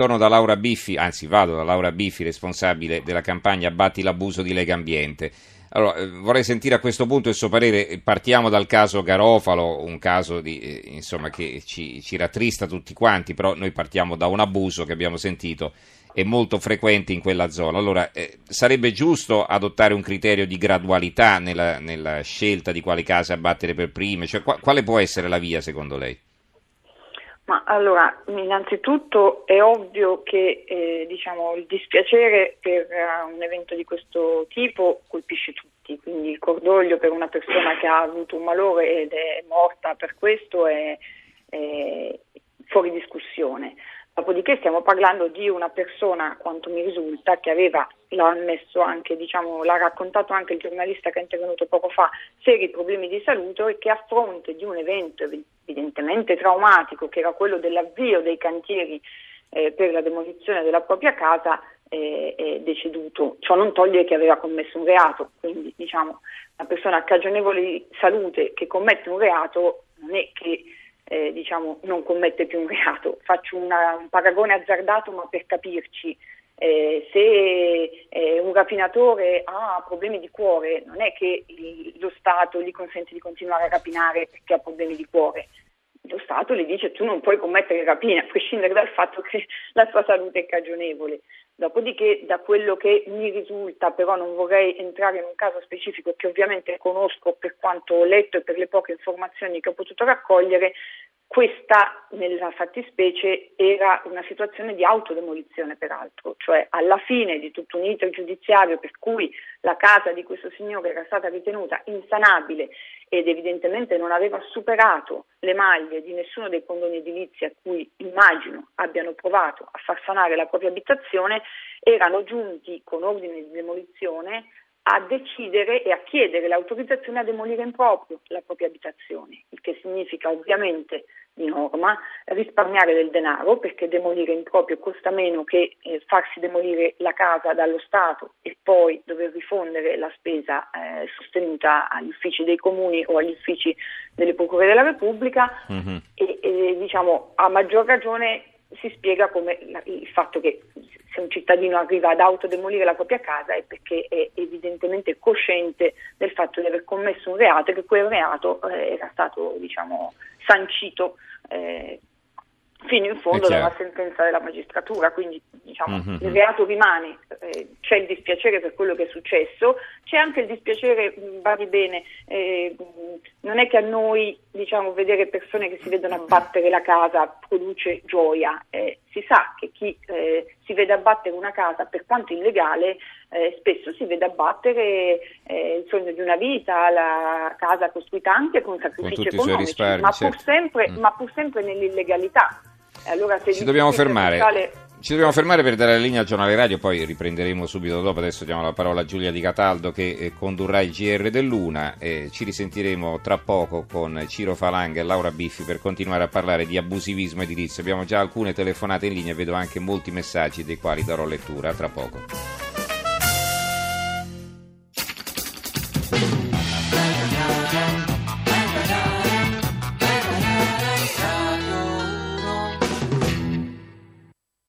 Torno da Laura Biffi, anzi vado da Laura Biffi, responsabile della campagna Batti l'abuso di Lega Ambiente. Allora, eh, vorrei sentire a questo punto il suo parere. Partiamo dal caso Garofalo, un caso di, eh, insomma, che ci, ci, rattrista tutti quanti, però noi partiamo da un abuso che abbiamo sentito è molto frequente in quella zona. Allora, eh, sarebbe giusto adottare un criterio di gradualità nella, nella, scelta di quali case abbattere per prime? Cioè, qua, quale può essere la via secondo lei? Ma allora, innanzitutto è ovvio che eh, diciamo, il dispiacere per uh, un evento di questo tipo colpisce tutti, quindi il cordoglio per una persona che ha avuto un malore ed è morta per questo è, è fuori discussione. Dopodiché stiamo parlando di una persona, quanto mi risulta, che aveva, l'ha ammesso anche, diciamo, l'ha raccontato anche il giornalista che è intervenuto poco fa, seri problemi di salute e che a fronte di un evento evidentemente traumatico, che era quello dell'avvio dei cantieri eh, per la demolizione della propria casa, eh, è deceduto. Ciò non toglie che aveva commesso un reato, quindi diciamo una persona cagionevole di salute che commette un reato non è che eh, diciamo, non commette più un reato. Faccio una, un paragone azzardato ma per capirci. Eh, se eh, un rapinatore ha problemi di cuore, non è che lo Stato gli consente di continuare a rapinare perché ha problemi di cuore. Lo Stato gli dice tu non puoi commettere rapina, a prescindere dal fatto che la tua salute è cagionevole. Dopodiché, da quello che mi risulta, però non vorrei entrare in un caso specifico che ovviamente conosco per quanto ho letto e per le poche informazioni che ho potuto raccogliere, questa nella fattispecie era una situazione di autodemolizione peraltro, cioè alla fine di tutto un iter giudiziario per cui la casa di questo signore era stata ritenuta insanabile ed evidentemente non aveva superato le maglie di nessuno dei condoni edilizi a cui immagino abbiano provato a far sanare la propria abitazione, erano giunti con ordine di demolizione a decidere e a chiedere l'autorizzazione a demolire in proprio la propria abitazione, il che significa ovviamente di norma risparmiare del denaro perché demolire in proprio costa meno che eh, farsi demolire la casa dallo Stato e poi dover rifondere la spesa eh, sostenuta agli uffici dei comuni o agli uffici delle procure della Repubblica mm-hmm. e, e diciamo a maggior ragione si spiega come il fatto che se un cittadino arriva ad autodemolire la propria casa è perché è evidentemente cosciente del fatto di aver commesso un reato e che quel reato eh, era stato diciamo, sancito eh, fino in fondo dalla sentenza della magistratura, quindi diciamo, mm-hmm. il reato rimane, eh, c'è il dispiacere per quello che è successo, c'è anche il dispiacere, badi bene, eh, non è che a noi diciamo, vedere persone che si vedono abbattere la casa produce gioia, eh, si sa che chi eh, si vede abbattere una casa per quanto illegale eh, spesso si vede abbattere eh, il sogno di una vita, la casa costruita anche con sacrifici con economici, ma, certo. pur sempre, mm. ma pur sempre nell'illegalità. Allora, Ci dobbiamo fermare. Fiscale... Ci dobbiamo fermare per dare la linea al giornale radio, poi riprenderemo subito dopo. Adesso diamo la parola a Giulia Di Cataldo che eh, condurrà il GR dell'Una. Eh, ci risentiremo tra poco con Ciro Falanga e Laura Biffi per continuare a parlare di abusivismo edilizio. Abbiamo già alcune telefonate in linea e vedo anche molti messaggi dei quali darò lettura tra poco.